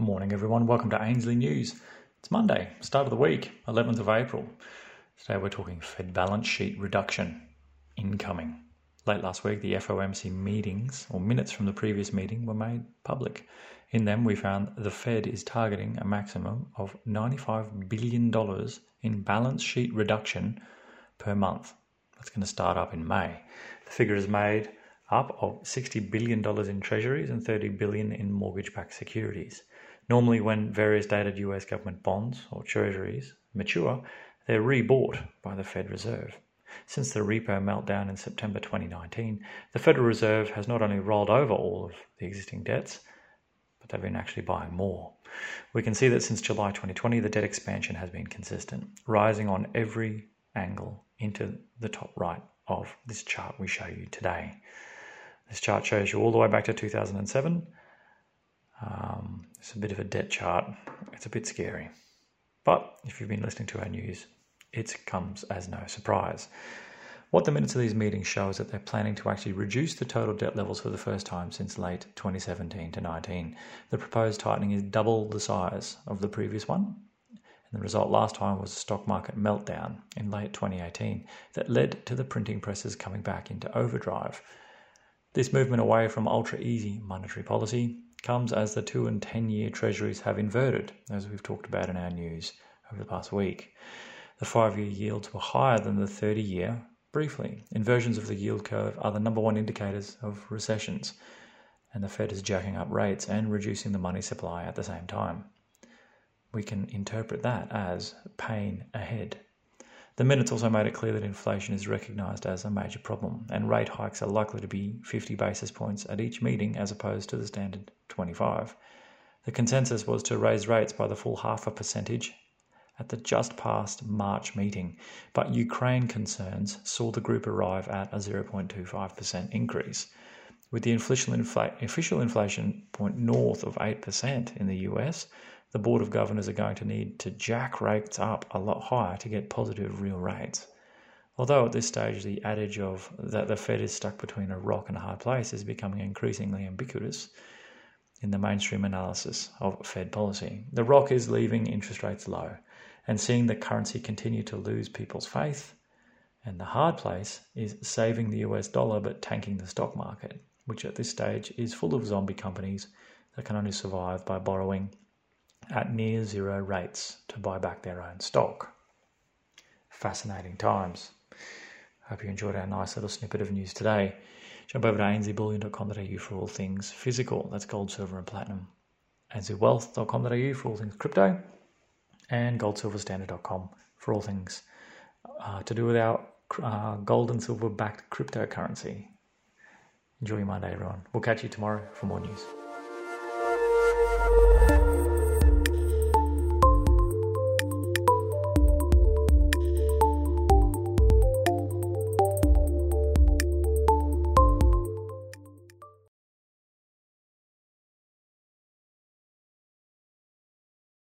Morning, everyone. Welcome to Ainslie News. It's Monday, start of the week, 11th of April. Today we're talking Fed balance sheet reduction incoming. Late last week, the FOMC meetings or minutes from the previous meeting were made public. In them, we found the Fed is targeting a maximum of $95 billion in balance sheet reduction per month. That's going to start up in May. The figure is made up of $60 billion in treasuries and 30 billion in mortgage backed securities. Normally, when various dated US government bonds or treasuries mature, they're rebought by the Fed Reserve. Since the repo meltdown in September 2019, the Federal Reserve has not only rolled over all of the existing debts, but they've been actually buying more. We can see that since July 2020, the debt expansion has been consistent, rising on every angle into the top right of this chart we show you today. This chart shows you all the way back to 2007 um, it's a bit of a debt chart. It's a bit scary. But if you've been listening to our news, it comes as no surprise. What the minutes of these meetings show is that they're planning to actually reduce the total debt levels for the first time since late 2017 to 19. The proposed tightening is double the size of the previous one. And the result last time was a stock market meltdown in late 2018 that led to the printing presses coming back into overdrive. This movement away from ultra easy monetary policy comes as the two and 10 year treasuries have inverted, as we've talked about in our news over the past week. The five year yields were higher than the 30 year briefly. Inversions of the yield curve are the number one indicators of recessions, and the Fed is jacking up rates and reducing the money supply at the same time. We can interpret that as pain ahead. The minutes also made it clear that inflation is recognised as a major problem, and rate hikes are likely to be 50 basis points at each meeting as opposed to the standard 25. The consensus was to raise rates by the full half a percentage at the just past March meeting, but Ukraine concerns saw the group arrive at a 0.25% increase. With the official, official inflation point north of 8% in the US, the Board of Governors are going to need to jack rates up a lot higher to get positive real rates. Although at this stage the adage of that the Fed is stuck between a rock and a hard place is becoming increasingly ubiquitous in the mainstream analysis of Fed policy. The rock is leaving interest rates low and seeing the currency continue to lose people's faith. And the hard place is saving the US dollar but tanking the stock market, which at this stage is full of zombie companies that can only survive by borrowing at near zero rates to buy back their own stock. Fascinating times. Hope you enjoyed our nice little snippet of news today. Jump over to ainsliebullion.com.au for all things physical, that's gold, silver, and platinum. ainsliewealth.com.au for all things crypto, and goldsilverstandard.com for all things uh, to do with our uh, gold and silver backed cryptocurrency. Enjoy your Monday, everyone. We'll catch you tomorrow for more news.